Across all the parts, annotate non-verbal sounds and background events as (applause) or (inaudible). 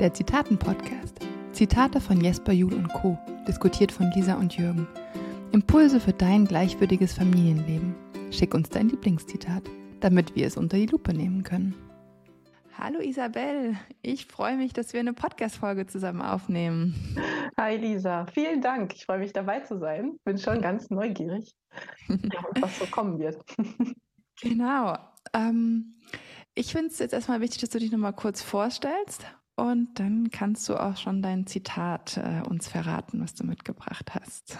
der Zitaten-Podcast. Zitate von Jesper Juhl und Co., diskutiert von Lisa und Jürgen. Impulse für dein gleichwürdiges Familienleben. Schick uns dein Lieblingszitat, damit wir es unter die Lupe nehmen können. Hallo Isabel, ich freue mich, dass wir eine Podcast-Folge zusammen aufnehmen. Hi Lisa, vielen Dank. Ich freue mich dabei zu sein. Bin schon ganz neugierig, (laughs) was so kommen wird. genau. Ähm, ich finde es jetzt erstmal wichtig, dass du dich nochmal kurz vorstellst und dann kannst du auch schon dein Zitat äh, uns verraten, was du mitgebracht hast.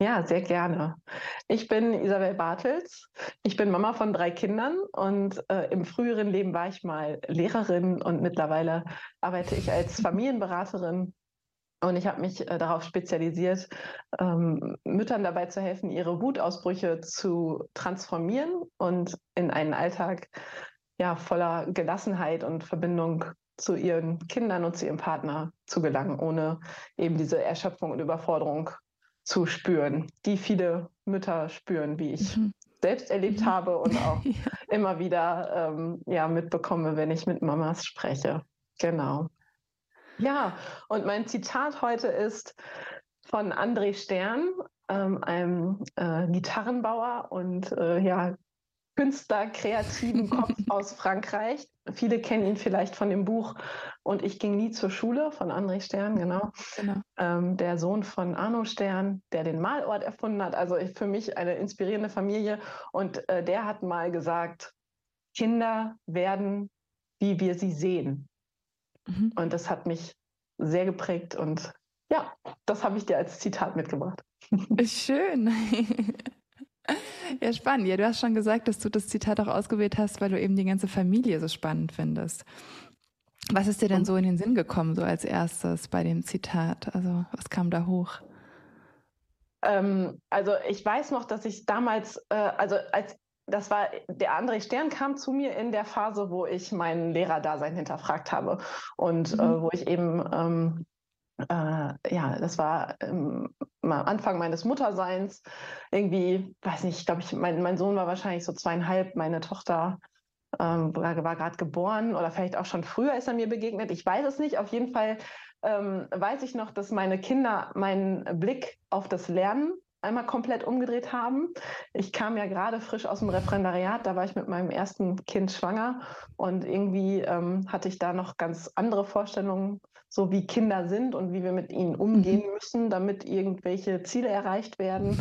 Ja, sehr gerne. Ich bin Isabel Bartels. Ich bin Mama von drei Kindern und äh, im früheren Leben war ich mal Lehrerin und mittlerweile arbeite ich als (laughs) Familienberaterin. Und ich habe mich äh, darauf spezialisiert, ähm, Müttern dabei zu helfen, ihre Wutausbrüche zu transformieren und in einen Alltag ja, voller Gelassenheit und Verbindung zu ihren Kindern und zu ihrem Partner zu gelangen, ohne eben diese Erschöpfung und Überforderung zu spüren, die viele Mütter spüren, wie ich mhm. selbst erlebt mhm. habe und (laughs) auch ja. immer wieder ähm, ja, mitbekomme, wenn ich mit Mamas spreche. Genau. Ja, und mein Zitat heute ist von André Stern, ähm, einem äh, Gitarrenbauer und äh, ja, Künstler, kreativen Kopf (laughs) aus Frankreich. Viele kennen ihn vielleicht von dem Buch Und ich ging nie zur Schule von André Stern, genau. genau. Ähm, der Sohn von Arno Stern, der den Malort erfunden hat. Also für mich eine inspirierende Familie. Und äh, der hat mal gesagt, Kinder werden, wie wir sie sehen. Mhm. Und das hat mich sehr geprägt und ja, das habe ich dir als Zitat mitgebracht. Schön. (laughs) Ja, spannend. Ja, du hast schon gesagt, dass du das Zitat auch ausgewählt hast, weil du eben die ganze Familie so spannend findest. Was ist dir denn so in den Sinn gekommen, so als erstes bei dem Zitat? Also, was kam da hoch? Ähm, also, ich weiß noch, dass ich damals, äh, also als das war, der André Stern kam zu mir in der Phase, wo ich mein Lehrerdasein hinterfragt habe und äh, mhm. äh, wo ich eben ähm, äh, ja, das war ähm, am Anfang meines Mutterseins. Irgendwie, weiß nicht, ich glaube, ich, mein, mein Sohn war wahrscheinlich so zweieinhalb, meine Tochter ähm, war, war gerade geboren oder vielleicht auch schon früher ist er mir begegnet. Ich weiß es nicht. Auf jeden Fall ähm, weiß ich noch, dass meine Kinder meinen Blick auf das Lernen einmal komplett umgedreht haben. Ich kam ja gerade frisch aus dem Referendariat, da war ich mit meinem ersten Kind schwanger und irgendwie ähm, hatte ich da noch ganz andere Vorstellungen, so wie Kinder sind und wie wir mit ihnen umgehen mhm. müssen, damit irgendwelche Ziele erreicht werden.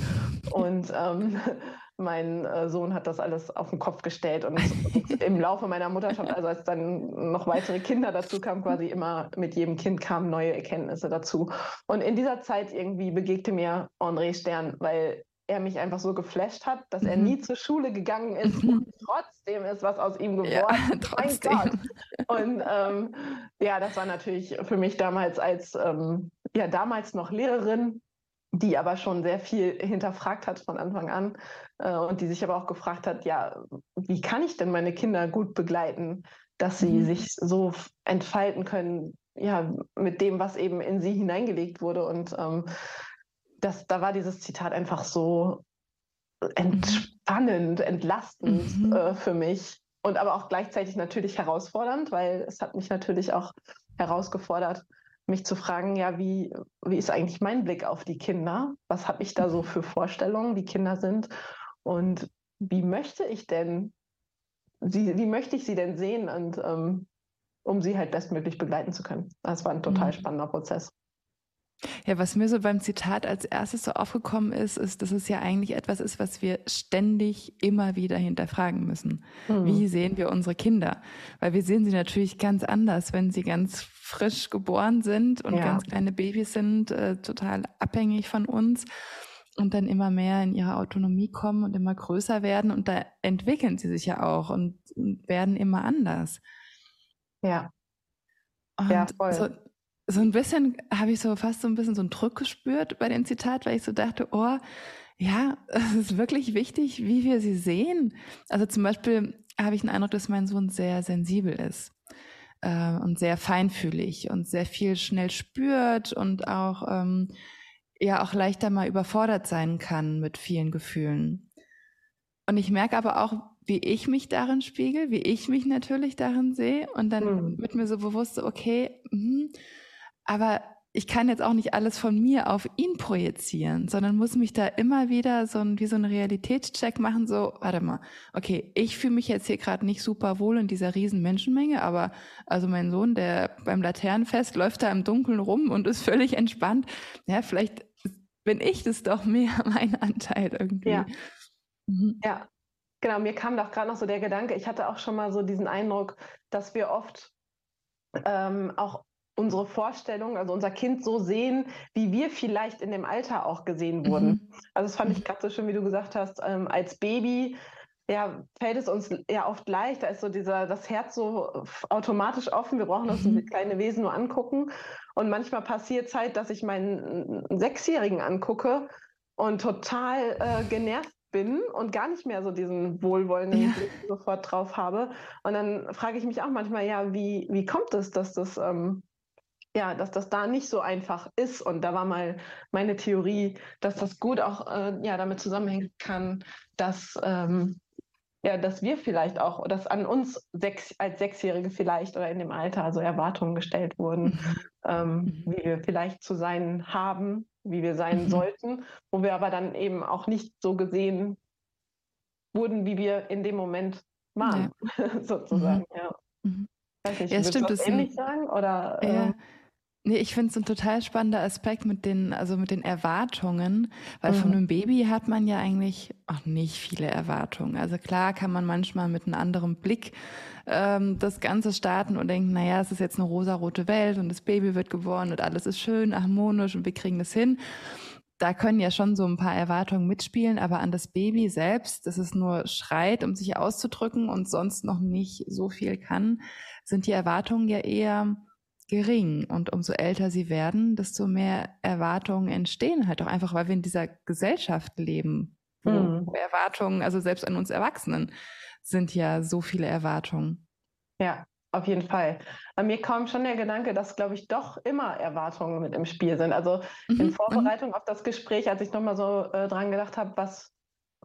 Und ähm, (laughs) mein äh, Sohn hat das alles auf den Kopf gestellt und (laughs) im Laufe meiner Mutterschaft, also als dann noch weitere Kinder dazu kamen, quasi immer mit jedem Kind kamen neue Erkenntnisse dazu. Und in dieser Zeit irgendwie begegnete mir André Stern, weil er mich einfach so geflasht hat, dass er mhm. nie zur Schule gegangen ist mhm. und trotzdem ist was aus ihm geworden. (laughs) Ja, trotzdem. Und ähm, ja, das war natürlich für mich damals als ähm, ja damals noch Lehrerin die aber schon sehr viel hinterfragt hat von Anfang an äh, und die sich aber auch gefragt hat, ja, wie kann ich denn meine Kinder gut begleiten, dass sie mhm. sich so entfalten können, ja, mit dem, was eben in sie hineingelegt wurde. Und ähm, das, da war dieses Zitat einfach so entspannend, entlastend mhm. äh, für mich und aber auch gleichzeitig natürlich herausfordernd, weil es hat mich natürlich auch herausgefordert, mich zu fragen, ja, wie, wie ist eigentlich mein Blick auf die Kinder? Was habe ich da so für Vorstellungen, wie Kinder sind? Und wie möchte ich denn, sie, wie möchte ich sie denn sehen und ähm, um sie halt bestmöglich begleiten zu können? Das war ein total mhm. spannender Prozess. Ja, was mir so beim Zitat als erstes so aufgekommen ist, ist, dass es ja eigentlich etwas ist, was wir ständig immer wieder hinterfragen müssen. Mhm. Wie sehen wir unsere Kinder? Weil wir sehen sie natürlich ganz anders, wenn sie ganz frisch geboren sind und ja. ganz kleine Babys sind, äh, total abhängig von uns und dann immer mehr in ihre Autonomie kommen und immer größer werden und da entwickeln sie sich ja auch und, und werden immer anders. Ja. Und ja, voll. So, so ein bisschen habe ich so fast so ein bisschen so einen Druck gespürt bei dem Zitat, weil ich so dachte, oh, ja, (laughs) es ist wirklich wichtig, wie wir sie sehen. Also zum Beispiel habe ich den Eindruck, dass mein Sohn sehr sensibel ist äh, und sehr feinfühlig und sehr viel schnell spürt und auch ähm, ja auch leichter mal überfordert sein kann mit vielen Gefühlen. Und ich merke aber auch, wie ich mich darin spiegel, wie ich mich natürlich darin sehe. Und dann mhm. wird mir so bewusst, okay, mh. Aber ich kann jetzt auch nicht alles von mir auf ihn projizieren, sondern muss mich da immer wieder so ein, wie so ein Realitätscheck machen, so, warte mal, okay, ich fühle mich jetzt hier gerade nicht super wohl in dieser riesen Menschenmenge, aber also mein Sohn, der beim Laternenfest läuft da im Dunkeln rum und ist völlig entspannt. Ja, vielleicht bin ich das doch mehr (laughs) mein Anteil irgendwie. Ja. Mhm. ja. Genau, mir kam doch gerade noch so der Gedanke, ich hatte auch schon mal so diesen Eindruck, dass wir oft ähm, auch unsere Vorstellung, also unser Kind so sehen, wie wir vielleicht in dem Alter auch gesehen wurden. Mhm. Also das fand ich mhm. gerade so schön, wie du gesagt hast, ähm, als Baby ja, fällt es uns ja oft leicht, da ist so dieser, das Herz so automatisch offen, wir brauchen uns mhm. kleine Wesen nur angucken. Und manchmal passiert es halt, dass ich meinen Sechsjährigen angucke und total äh, genervt bin und gar nicht mehr so diesen wohlwollenden ja. Blick sofort drauf habe. Und dann frage ich mich auch manchmal, ja, wie, wie kommt es, dass das ähm, ja, dass das da nicht so einfach ist. Und da war mal meine Theorie, dass das gut auch äh, ja, damit zusammenhängen kann, dass, ähm, ja, dass wir vielleicht auch, dass an uns sechs, als Sechsjährige vielleicht oder in dem Alter also Erwartungen gestellt wurden, (laughs) ähm, mhm. wie wir vielleicht zu sein haben, wie wir sein mhm. sollten, wo wir aber dann eben auch nicht so gesehen wurden, wie wir in dem Moment waren, ja. (laughs) sozusagen. Mhm. Ja. Mhm. Weiß nicht, ja, stimmt. Das ähnlich sagen? Oder, ja. Äh, Nee, ich finde es ein total spannender Aspekt mit den, also mit den Erwartungen, weil mhm. von einem Baby hat man ja eigentlich auch nicht viele Erwartungen. Also klar kann man manchmal mit einem anderen Blick ähm, das Ganze starten und denken, naja, es ist jetzt eine rosarote Welt und das Baby wird geboren und alles ist schön, harmonisch und wir kriegen das hin. Da können ja schon so ein paar Erwartungen mitspielen, aber an das Baby selbst, das es nur schreit, um sich auszudrücken und sonst noch nicht so viel kann, sind die Erwartungen ja eher gering. Und umso älter sie werden, desto mehr Erwartungen entstehen halt auch einfach, weil wir in dieser Gesellschaft leben, mhm. wo Erwartungen, also selbst an uns Erwachsenen, sind ja so viele Erwartungen. Ja, auf jeden Fall. Bei mir kam schon der Gedanke, dass, glaube ich, doch immer Erwartungen mit im Spiel sind. Also mhm. in Vorbereitung mhm. auf das Gespräch, als ich nochmal so äh, dran gedacht habe, was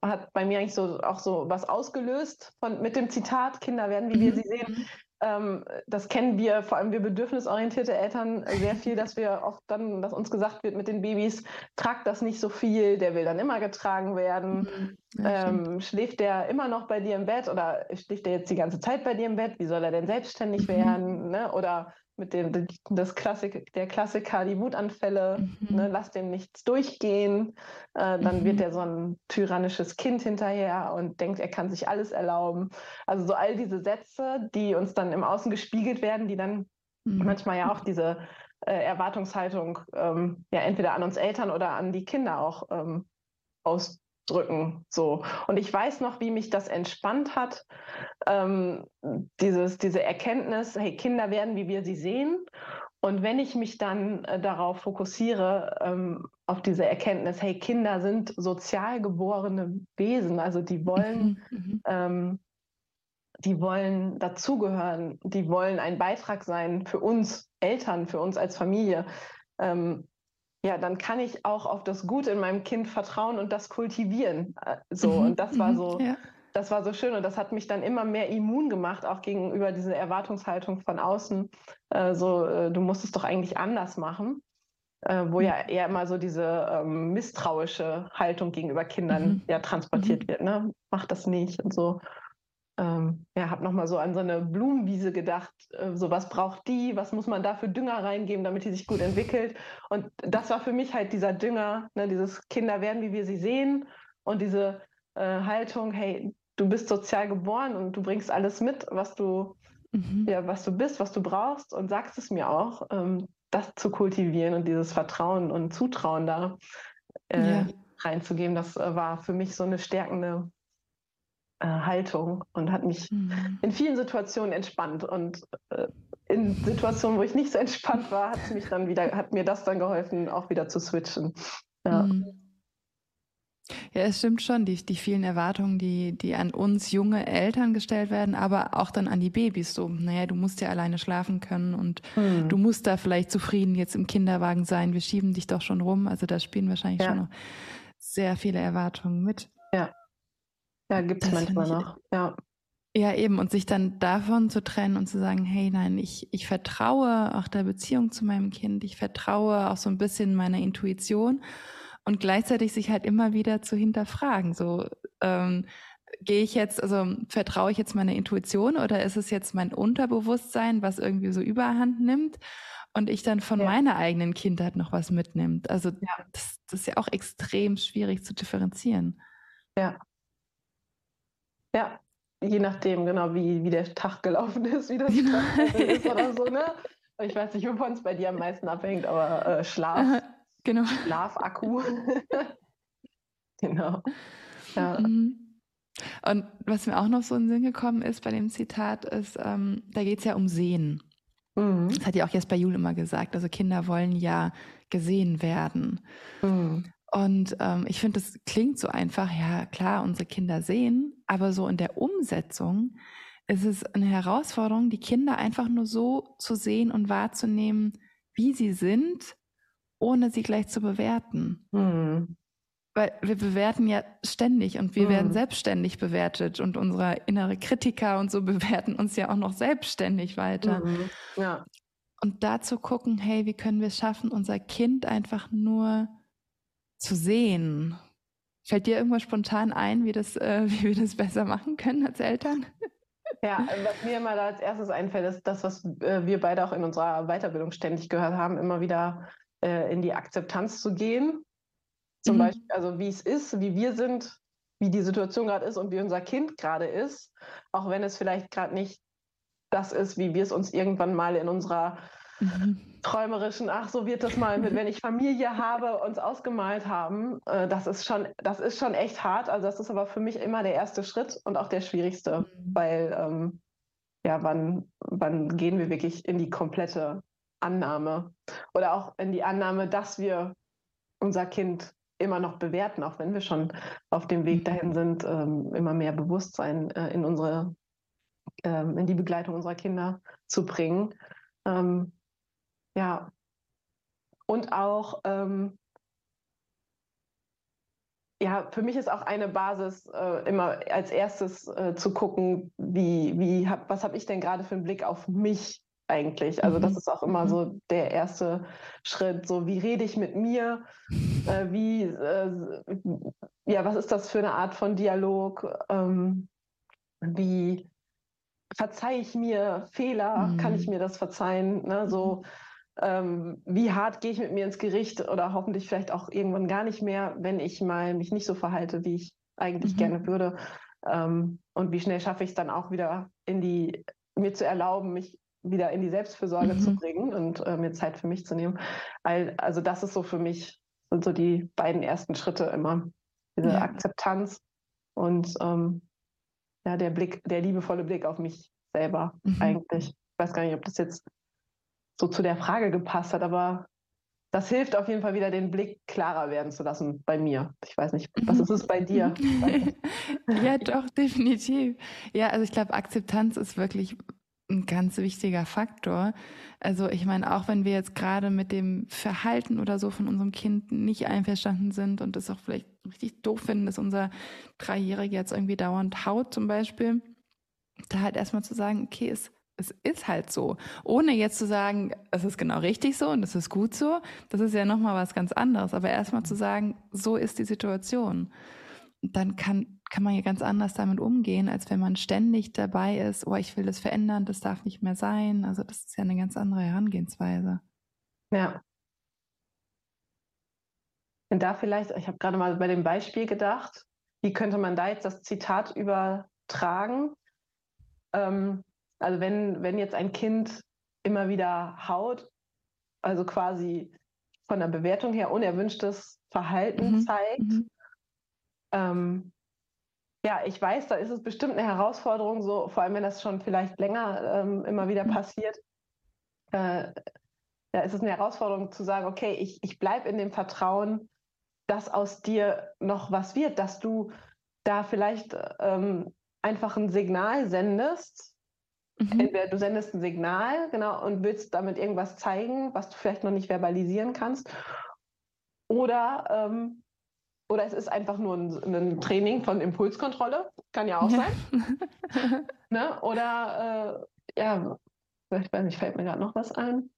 hat bei mir eigentlich so auch so was ausgelöst von, mit dem Zitat, Kinder werden, wie wir mhm. sie sehen, mhm ähm, das kennen wir, vor allem wir bedürfnisorientierte Eltern, sehr viel, dass wir oft dann, dass uns gesagt wird mit den Babys, tragt das nicht so viel, der will dann immer getragen werden. Mhm. Ja, ähm, schläft der immer noch bei dir im Bett oder schläft der jetzt die ganze Zeit bei dir im Bett? Wie soll er denn selbstständig mhm. werden? Ne? Oder mit dem das Klassik, der Klassiker, die Wutanfälle, mhm. ne, lass dem nichts durchgehen, äh, dann mhm. wird er so ein tyrannisches Kind hinterher und denkt, er kann sich alles erlauben. Also so all diese Sätze, die uns dann im Außen gespiegelt werden, die dann mhm. manchmal ja auch diese äh, Erwartungshaltung ähm, ja entweder an uns Eltern oder an die Kinder auch ähm, aus, drücken. So. Und ich weiß noch, wie mich das entspannt hat, ähm, dieses, diese Erkenntnis, hey, Kinder werden, wie wir sie sehen. Und wenn ich mich dann äh, darauf fokussiere, ähm, auf diese Erkenntnis, hey, Kinder sind sozial geborene Wesen, also die wollen, mhm, mhm. ähm, die wollen dazugehören, die wollen ein Beitrag sein für uns Eltern, für uns als Familie. Ähm, ja, dann kann ich auch auf das Gute in meinem Kind vertrauen und das kultivieren. Äh, so, mhm, und das war mhm, so, ja. das war so schön und das hat mich dann immer mehr immun gemacht, auch gegenüber dieser Erwartungshaltung von außen. Äh, so, äh, du musst es doch eigentlich anders machen. Äh, wo mhm. ja eher immer so diese ähm, misstrauische Haltung gegenüber Kindern mhm. ja transportiert mhm. wird, ne? Mach das nicht und so ähm, ja, habe nochmal so an so eine Blumenwiese gedacht, äh, so was braucht die, was muss man da für Dünger reingeben, damit die sich gut entwickelt. Und das war für mich halt dieser Dünger, ne, dieses Kinder werden, wie wir sie sehen und diese äh, Haltung, hey, du bist sozial geboren und du bringst alles mit, was du, mhm. ja, was du bist, was du brauchst und sagst es mir auch, ähm, das zu kultivieren und dieses Vertrauen und Zutrauen da äh, ja. reinzugeben, das äh, war für mich so eine stärkende äh, Haltung und hat mich mhm. in vielen Situationen entspannt. Und äh, in Situationen, wo ich nicht so entspannt war, hat mich dann wieder, hat mir das dann geholfen, auch wieder zu switchen. Ja. Mhm. Ja, es stimmt schon, die, die vielen Erwartungen, die, die an uns junge Eltern gestellt werden, aber auch dann an die Babys. So, naja, du musst ja alleine schlafen können und mhm. du musst da vielleicht zufrieden jetzt im Kinderwagen sein. Wir schieben dich doch schon rum. Also da spielen wahrscheinlich ja. schon noch sehr viele Erwartungen mit. Ja. Gibt es manchmal noch. Ja. Ja, eben, und sich dann davon zu trennen und zu sagen, hey, nein, ich, ich vertraue auch der Beziehung zu meinem Kind, ich vertraue auch so ein bisschen meiner Intuition und gleichzeitig sich halt immer wieder zu hinterfragen, so, ähm, gehe ich jetzt, also vertraue ich jetzt meiner Intuition oder ist es jetzt mein Unterbewusstsein, was irgendwie so überhand nimmt und ich dann von ja. meiner eigenen Kindheit noch was mitnimmt? Also ja. das, das ist ja auch extrem schwierig zu differenzieren. Ja. Ja, je nachdem, genau, wie, wie der Tag gelaufen ist, wie das genau. ist oder so, ne? (laughs) Ich weiß nicht, wovon es bei dir am meisten abhängt, aber äh, Schlaf. Genau. Schlafakku. (laughs) genau. Ja. Mhm. Und was mir auch noch so in den Sinn gekommen ist bei dem Zitat, ist, ähm, da geht es ja um Sehen. Mhm. Das hat ja auch jetzt bei Jul immer gesagt. Also Kinder wollen ja gesehen werden. Mhm. Und ähm, ich finde, das klingt so einfach. Ja, klar, unsere Kinder sehen, aber so in der Umsetzung ist es eine Herausforderung, die Kinder einfach nur so zu sehen und wahrzunehmen, wie sie sind, ohne sie gleich zu bewerten. Mhm. Weil wir bewerten ja ständig und wir mhm. werden selbstständig bewertet und unsere innere Kritiker und so (laughs) bewerten uns ja auch noch selbstständig weiter. Mhm. Ja. Und da zu gucken, hey, wie können wir es schaffen, unser Kind einfach nur zu sehen? Fällt dir irgendwas spontan ein, wie, das, äh, (laughs) wie wir das besser machen können als Eltern? Ja, was mir immer da als erstes einfällt, ist das, was äh, wir beide auch in unserer Weiterbildung ständig gehört haben, immer wieder äh, in die Akzeptanz zu gehen zum mhm. Beispiel, also wie es ist, wie wir sind, wie die Situation gerade ist und wie unser Kind gerade ist, auch wenn es vielleicht gerade nicht das ist, wie wir es uns irgendwann mal in unserer mhm. träumerischen, ach, so wird das mal, mit, wenn ich Familie habe, uns ausgemalt haben. Äh, das ist schon, das ist schon echt hart. Also das ist aber für mich immer der erste Schritt und auch der schwierigste, mhm. weil ähm, ja, wann, wann gehen wir wirklich in die komplette Annahme oder auch in die Annahme, dass wir unser Kind immer noch bewerten, auch wenn wir schon auf dem Weg dahin mhm. sind, ähm, immer mehr Bewusstsein äh, in unsere, ähm, in die Begleitung unserer Kinder zu bringen. Ähm, ja. Und auch, ähm, ja, für mich ist auch eine Basis, äh, immer als erstes äh, zu gucken, wie, wie hab, was habe ich denn gerade für einen Blick auf mich eigentlich. Also das mhm. ist auch immer mhm. so der erste Schritt. So, wie rede ich mit mir? Äh, wie, äh, ja, was ist das für eine Art von Dialog? Ähm, wie verzeihe ich mir Fehler? Mhm. Kann ich mhm. mir das verzeihen? Ne? So, ähm, wie hart gehe ich mit mir ins Gericht oder hoffentlich vielleicht auch irgendwann gar nicht mehr, wenn ich mal mich nicht so verhalte, wie ich eigentlich mhm. gerne würde? Ähm, und wie schnell schaffe ich es dann auch wieder in die, mir zu erlauben, mich wieder in die Selbstfürsorge mhm. zu bringen und äh, mir Zeit für mich zu nehmen. All, also das ist so für mich, sind so die beiden ersten Schritte immer. Diese ja. Akzeptanz und ähm, ja, der Blick, der liebevolle Blick auf mich selber mhm. eigentlich. Ich weiß gar nicht, ob das jetzt so zu der Frage gepasst hat, aber das hilft auf jeden Fall wieder, den Blick klarer werden zu lassen bei mir. Ich weiß nicht, was ist es bei dir? (laughs) ja, doch, definitiv. Ja, also ich glaube, Akzeptanz ist wirklich ein ganz wichtiger Faktor. Also ich meine, auch wenn wir jetzt gerade mit dem Verhalten oder so von unserem Kind nicht einverstanden sind und das auch vielleicht richtig doof finden, dass unser Dreijähriger jetzt irgendwie dauernd haut zum Beispiel, da halt erstmal zu sagen, okay, es, es ist halt so. Ohne jetzt zu sagen, es ist genau richtig so und es ist gut so, das ist ja nochmal was ganz anderes. Aber erstmal zu sagen, so ist die Situation. Dann kann kann man ja ganz anders damit umgehen, als wenn man ständig dabei ist, oh, ich will das verändern, das darf nicht mehr sein. Also das ist ja eine ganz andere Herangehensweise. Ja. Und da vielleicht, ich habe gerade mal bei dem Beispiel gedacht, wie könnte man da jetzt das Zitat übertragen? Ähm, also wenn, wenn jetzt ein Kind immer wieder haut, also quasi von der Bewertung her unerwünschtes Verhalten mhm. zeigt, mhm. Ähm, ja, ich weiß, da ist es bestimmt eine Herausforderung, so vor allem wenn das schon vielleicht länger ähm, immer wieder mhm. passiert. Äh, ja, ist es eine Herausforderung zu sagen, okay, ich, ich bleibe in dem Vertrauen, dass aus dir noch was wird, dass du da vielleicht ähm, einfach ein Signal sendest. Mhm. Entweder du sendest ein Signal, genau, und willst damit irgendwas zeigen, was du vielleicht noch nicht verbalisieren kannst. Oder ähm, oder es ist einfach nur ein, ein Training von Impulskontrolle, kann ja auch sein. (laughs) ne? Oder äh, ja, ich weiß nicht, fällt mir gerade noch was ein.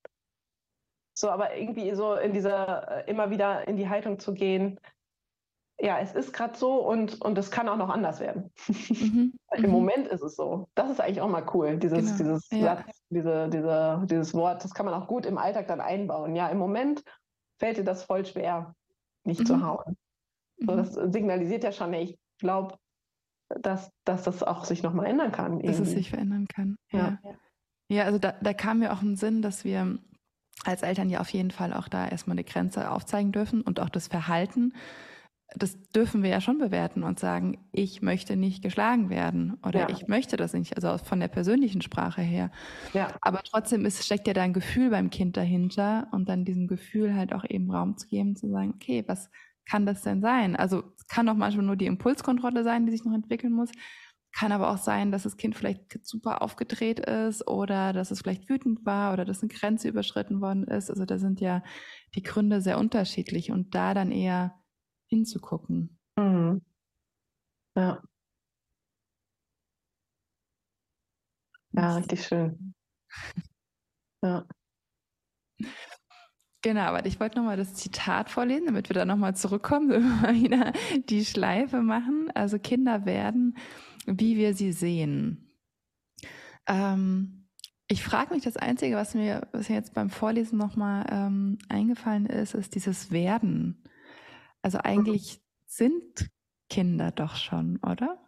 So, aber irgendwie so in dieser, äh, immer wieder in die Haltung zu gehen, ja, es ist gerade so und, und es kann auch noch anders werden. Mhm. (laughs) Im mhm. Moment ist es so. Das ist eigentlich auch mal cool, dieses, genau. dieses ja. Satz, diese, diese, dieses Wort. Das kann man auch gut im Alltag dann einbauen. Ja, im Moment fällt dir das voll schwer, nicht mhm. zu hauen. So, mhm. das signalisiert ja schon, ich glaube, dass, dass das auch sich nochmal ändern kann. Irgendwie. Dass es sich verändern kann. Ja, ja. ja also da, da kam mir auch ein Sinn, dass wir als Eltern ja auf jeden Fall auch da erstmal eine Grenze aufzeigen dürfen und auch das Verhalten das dürfen wir ja schon bewerten und sagen, ich möchte nicht geschlagen werden oder ja. ich möchte das nicht, also von der persönlichen Sprache her. Ja. Aber trotzdem ist, steckt ja da ein Gefühl beim Kind dahinter und dann diesem Gefühl halt auch eben Raum zu geben, zu sagen, okay, was kann das denn sein? Also es kann auch manchmal nur die Impulskontrolle sein, die sich noch entwickeln muss. Kann aber auch sein, dass das Kind vielleicht super aufgedreht ist oder dass es vielleicht wütend war oder dass eine Grenze überschritten worden ist. Also da sind ja die Gründe sehr unterschiedlich und da dann eher hinzugucken. Mhm. Ja. Ja, richtig schön. Ja. Genau, aber ich wollte nochmal das Zitat vorlesen, damit wir da nochmal zurückkommen, (laughs) wenn wir mal wieder die Schleife machen. Also Kinder werden, wie wir sie sehen. Ähm, ich frage mich, das Einzige, was mir, was mir jetzt beim Vorlesen nochmal ähm, eingefallen ist, ist dieses Werden. Also eigentlich sind Kinder doch schon, oder?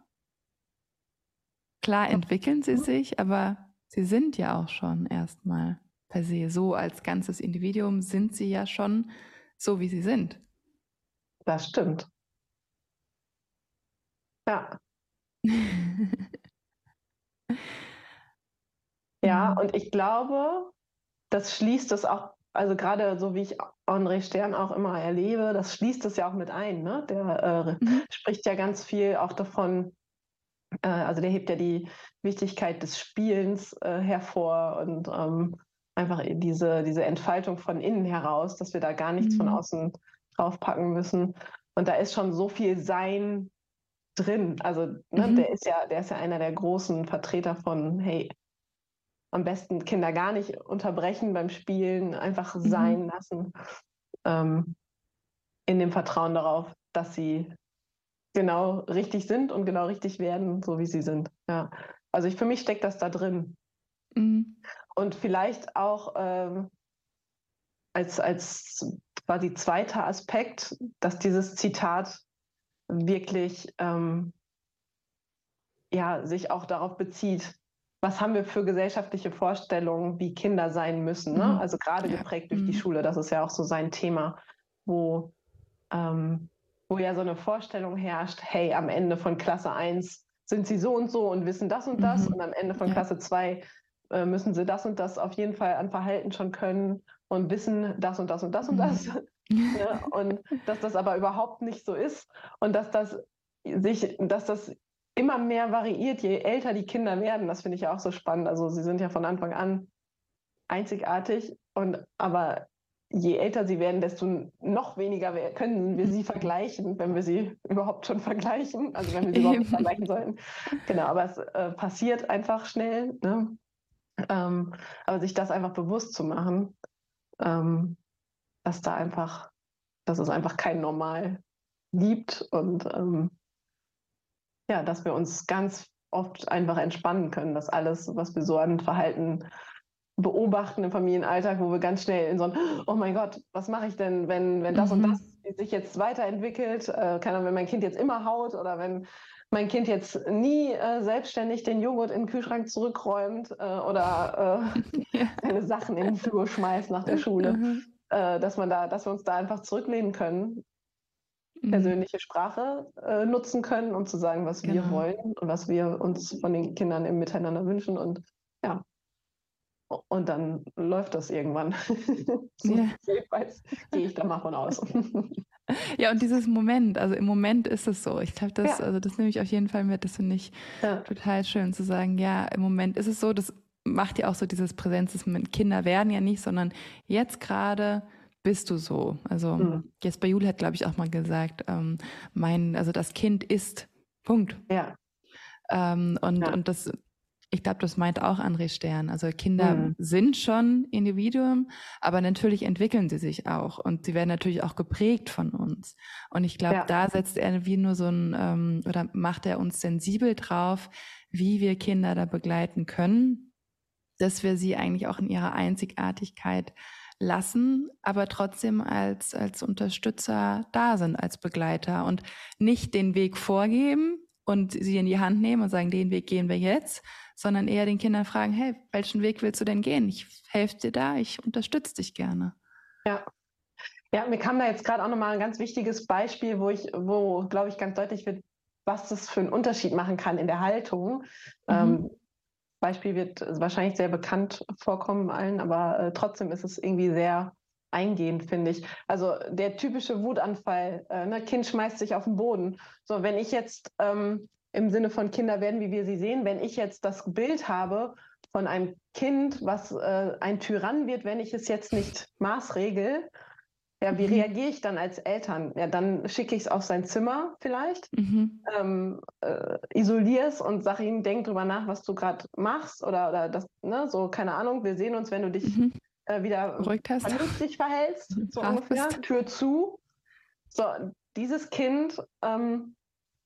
Klar entwickeln sie sich, aber sie sind ja auch schon erstmal per se. So als ganzes Individuum sind sie ja schon so, wie sie sind. Das stimmt. Ja. (laughs) ja, und ich glaube, das schließt es auch also gerade so wie ich André Stern auch immer erlebe, das schließt es ja auch mit ein. Ne? Der äh, mhm. spricht ja ganz viel auch davon, äh, also der hebt ja die Wichtigkeit des Spielens äh, hervor und ähm, einfach diese, diese Entfaltung von innen heraus, dass wir da gar nichts mhm. von außen draufpacken müssen. Und da ist schon so viel Sein drin. Also ne, mhm. der ist ja, der ist ja einer der großen Vertreter von, hey, am besten Kinder gar nicht unterbrechen beim Spielen, einfach mhm. sein lassen, ähm, in dem Vertrauen darauf, dass sie genau richtig sind und genau richtig werden, so wie sie sind. Ja. Also ich, für mich steckt das da drin. Mhm. Und vielleicht auch ähm, als, als quasi zweiter Aspekt, dass dieses Zitat wirklich ähm, ja, sich auch darauf bezieht, was haben wir für gesellschaftliche Vorstellungen, wie Kinder sein müssen. Ne? Mhm. Also gerade ja. geprägt durch mhm. die Schule, das ist ja auch so sein Thema, wo, ähm, wo ja so eine Vorstellung herrscht, hey, am Ende von Klasse 1 sind sie so und so und wissen das und das mhm. und am Ende von ja. Klasse 2 äh, müssen sie das und das auf jeden Fall an Verhalten schon können und wissen das und das und das und das. ja, (laughs) ne? und dass das aber überhaupt nicht so ist und dass das sich, dass das immer mehr variiert, je älter die Kinder werden. Das finde ich ja auch so spannend. Also sie sind ja von Anfang an einzigartig und aber je älter sie werden, desto noch weniger können wir sie vergleichen, wenn wir sie überhaupt schon vergleichen, also wenn wir sie überhaupt vergleichen sollten. Genau, aber es äh, passiert einfach schnell. Ne? Ähm, aber sich das einfach bewusst zu machen, ähm, dass da einfach, dass es einfach kein Normal gibt und ähm, ja, dass wir uns ganz oft einfach entspannen können, dass alles, was wir so an Verhalten beobachten im Familienalltag, wo wir ganz schnell in so ein, oh mein Gott, was mache ich denn, wenn, wenn das mhm. und das sich jetzt weiterentwickelt, äh, keine Ahnung, wenn mein Kind jetzt immer haut oder wenn mein Kind jetzt nie äh, selbstständig den Joghurt in den Kühlschrank zurückräumt äh, oder (laughs) äh, seine Sachen in den Flur schmeißt nach der Schule, mhm. Äh, dass man da, dass wir uns da einfach zurücklehnen können. Persönliche Sprache äh, nutzen können, um zu sagen, was genau. wir wollen und was wir uns von den Kindern im Miteinander wünschen. Und ja, und dann läuft das irgendwann. (laughs) so ja. Jedenfalls gehe ich da mal von aus. (laughs) ja, und dieses Moment, also im Moment ist es so. Ich glaube, das, ja. also das nehme ich auf jeden Fall mit. Das finde ich ja. total schön zu sagen, ja, im Moment ist es so, das macht ja auch so dieses Präsenz, Kinder werden ja nicht, sondern jetzt gerade bist du so. Also mhm. Jesper Juhl hat, glaube ich, auch mal gesagt, ähm, mein, also das Kind ist. Punkt. Ja. Ähm, und, ja. und das, ich glaube, das meint auch André Stern. Also Kinder mhm. sind schon Individuen, aber natürlich entwickeln sie sich auch und sie werden natürlich auch geprägt von uns. Und ich glaube, ja. da setzt er wie nur so ein, ähm, oder macht er uns sensibel drauf, wie wir Kinder da begleiten können, dass wir sie eigentlich auch in ihrer Einzigartigkeit lassen, aber trotzdem als, als Unterstützer da sind, als Begleiter und nicht den Weg vorgeben und sie in die Hand nehmen und sagen, den Weg gehen wir jetzt, sondern eher den Kindern fragen, hey, welchen Weg willst du denn gehen? Ich helfe dir da, ich unterstütze dich gerne. Ja. Ja, mir kam da jetzt gerade auch nochmal ein ganz wichtiges Beispiel, wo ich, wo, glaube ich, ganz deutlich wird, was das für einen Unterschied machen kann in der Haltung. Mhm. Ähm, Beispiel wird wahrscheinlich sehr bekannt vorkommen allen, aber äh, trotzdem ist es irgendwie sehr eingehend, finde ich. Also der typische Wutanfall, äh, ne? Kind schmeißt sich auf den Boden. So, wenn ich jetzt ähm, im Sinne von Kinder werden, wie wir sie sehen, wenn ich jetzt das Bild habe von einem Kind, was äh, ein Tyrann wird, wenn ich es jetzt nicht maßregel, ja, wie mhm. reagiere ich dann als Eltern? Ja, dann schicke ich es auf sein Zimmer vielleicht, mhm. ähm, äh, isoliere es und sage ihm, denk drüber nach, was du gerade machst oder, oder das, ne, so, keine Ahnung, wir sehen uns, wenn du dich mhm. äh, wieder vernünftig verhältst, (laughs) so ungefähr, Tür zu. So, dieses Kind ähm,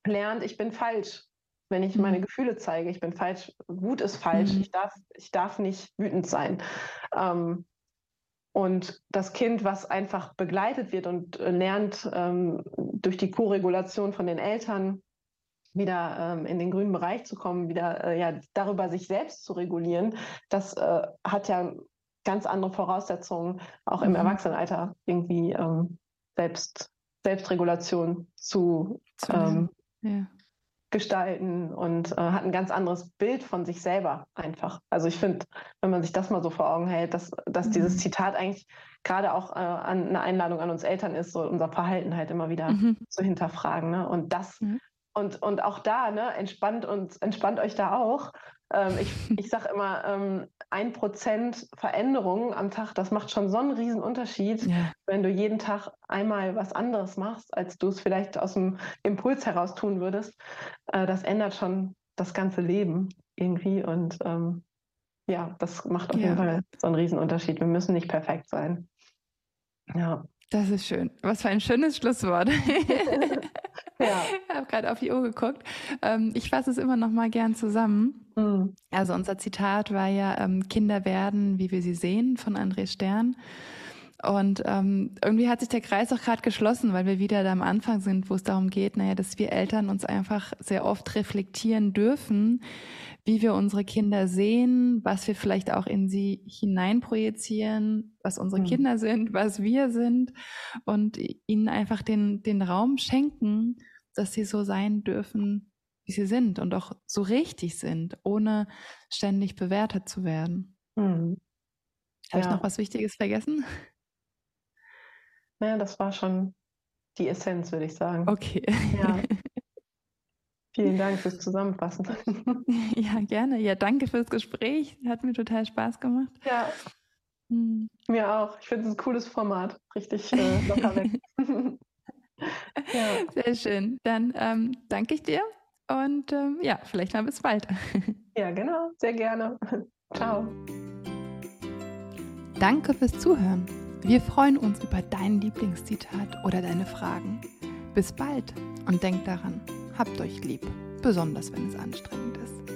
lernt, ich bin falsch, wenn ich meine mhm. Gefühle zeige, ich bin falsch, Wut ist falsch, mhm. ich, darf, ich darf nicht wütend sein. Ähm, und das Kind, was einfach begleitet wird und äh, lernt ähm, durch die Koregulation von den Eltern wieder ähm, in den grünen Bereich zu kommen, wieder äh, ja, darüber sich selbst zu regulieren, das äh, hat ja ganz andere Voraussetzungen, auch im mhm. Erwachsenenalter irgendwie ähm, selbst, Selbstregulation zu, zu ähm, ja gestalten und äh, hat ein ganz anderes Bild von sich selber einfach. Also ich finde, wenn man sich das mal so vor Augen hält, dass, dass mhm. dieses Zitat eigentlich gerade auch äh, an, eine Einladung an uns Eltern ist, so unser Verhalten halt immer wieder mhm. zu hinterfragen. Ne? Und das mhm. und, und auch da, ne, entspannt uns, entspannt euch da auch. Ähm, ich (laughs) ich sage immer, ähm, ein Prozent Veränderung am Tag, das macht schon so einen riesen Unterschied, ja. wenn du jeden Tag einmal was anderes machst, als du es vielleicht aus dem Impuls heraus tun würdest. Äh, das ändert schon das ganze Leben irgendwie und ähm, ja, das macht auf ja. jeden Fall so einen riesen Unterschied. Wir müssen nicht perfekt sein. Ja. Das ist schön. Was für ein schönes Schlusswort. (laughs) Ich (laughs) habe gerade auf die Uhr geguckt. Ähm, ich fasse es immer noch mal gern zusammen. Mhm. Also unser Zitat war ja, ähm, Kinder werden, wie wir sie sehen, von André Stern. Und ähm, irgendwie hat sich der Kreis auch gerade geschlossen, weil wir wieder da am Anfang sind, wo es darum geht, naja, dass wir Eltern uns einfach sehr oft reflektieren dürfen, wie wir unsere Kinder sehen, was wir vielleicht auch in sie hineinprojizieren, was unsere mhm. Kinder sind, was wir sind und ihnen einfach den, den Raum schenken, dass sie so sein dürfen, wie sie sind und auch so richtig sind, ohne ständig bewertet zu werden. Mhm. Habe ja. ich noch was Wichtiges vergessen? Naja, das war schon die Essenz, würde ich sagen. Okay. Ja. (laughs) Vielen Dank fürs Zusammenfassen. (laughs) Ja, gerne. Ja, danke fürs Gespräch. Hat mir total Spaß gemacht. Ja. Hm. Mir auch. Ich finde es ein cooles Format. Richtig äh, locker weg. (laughs) ja. Sehr schön. Dann ähm, danke ich dir und ähm, ja, vielleicht mal bis bald. (laughs) ja, genau. Sehr gerne. Ciao. Danke fürs Zuhören. Wir freuen uns über dein Lieblingszitat oder deine Fragen. Bis bald und denk daran, habt euch lieb, besonders wenn es anstrengend ist.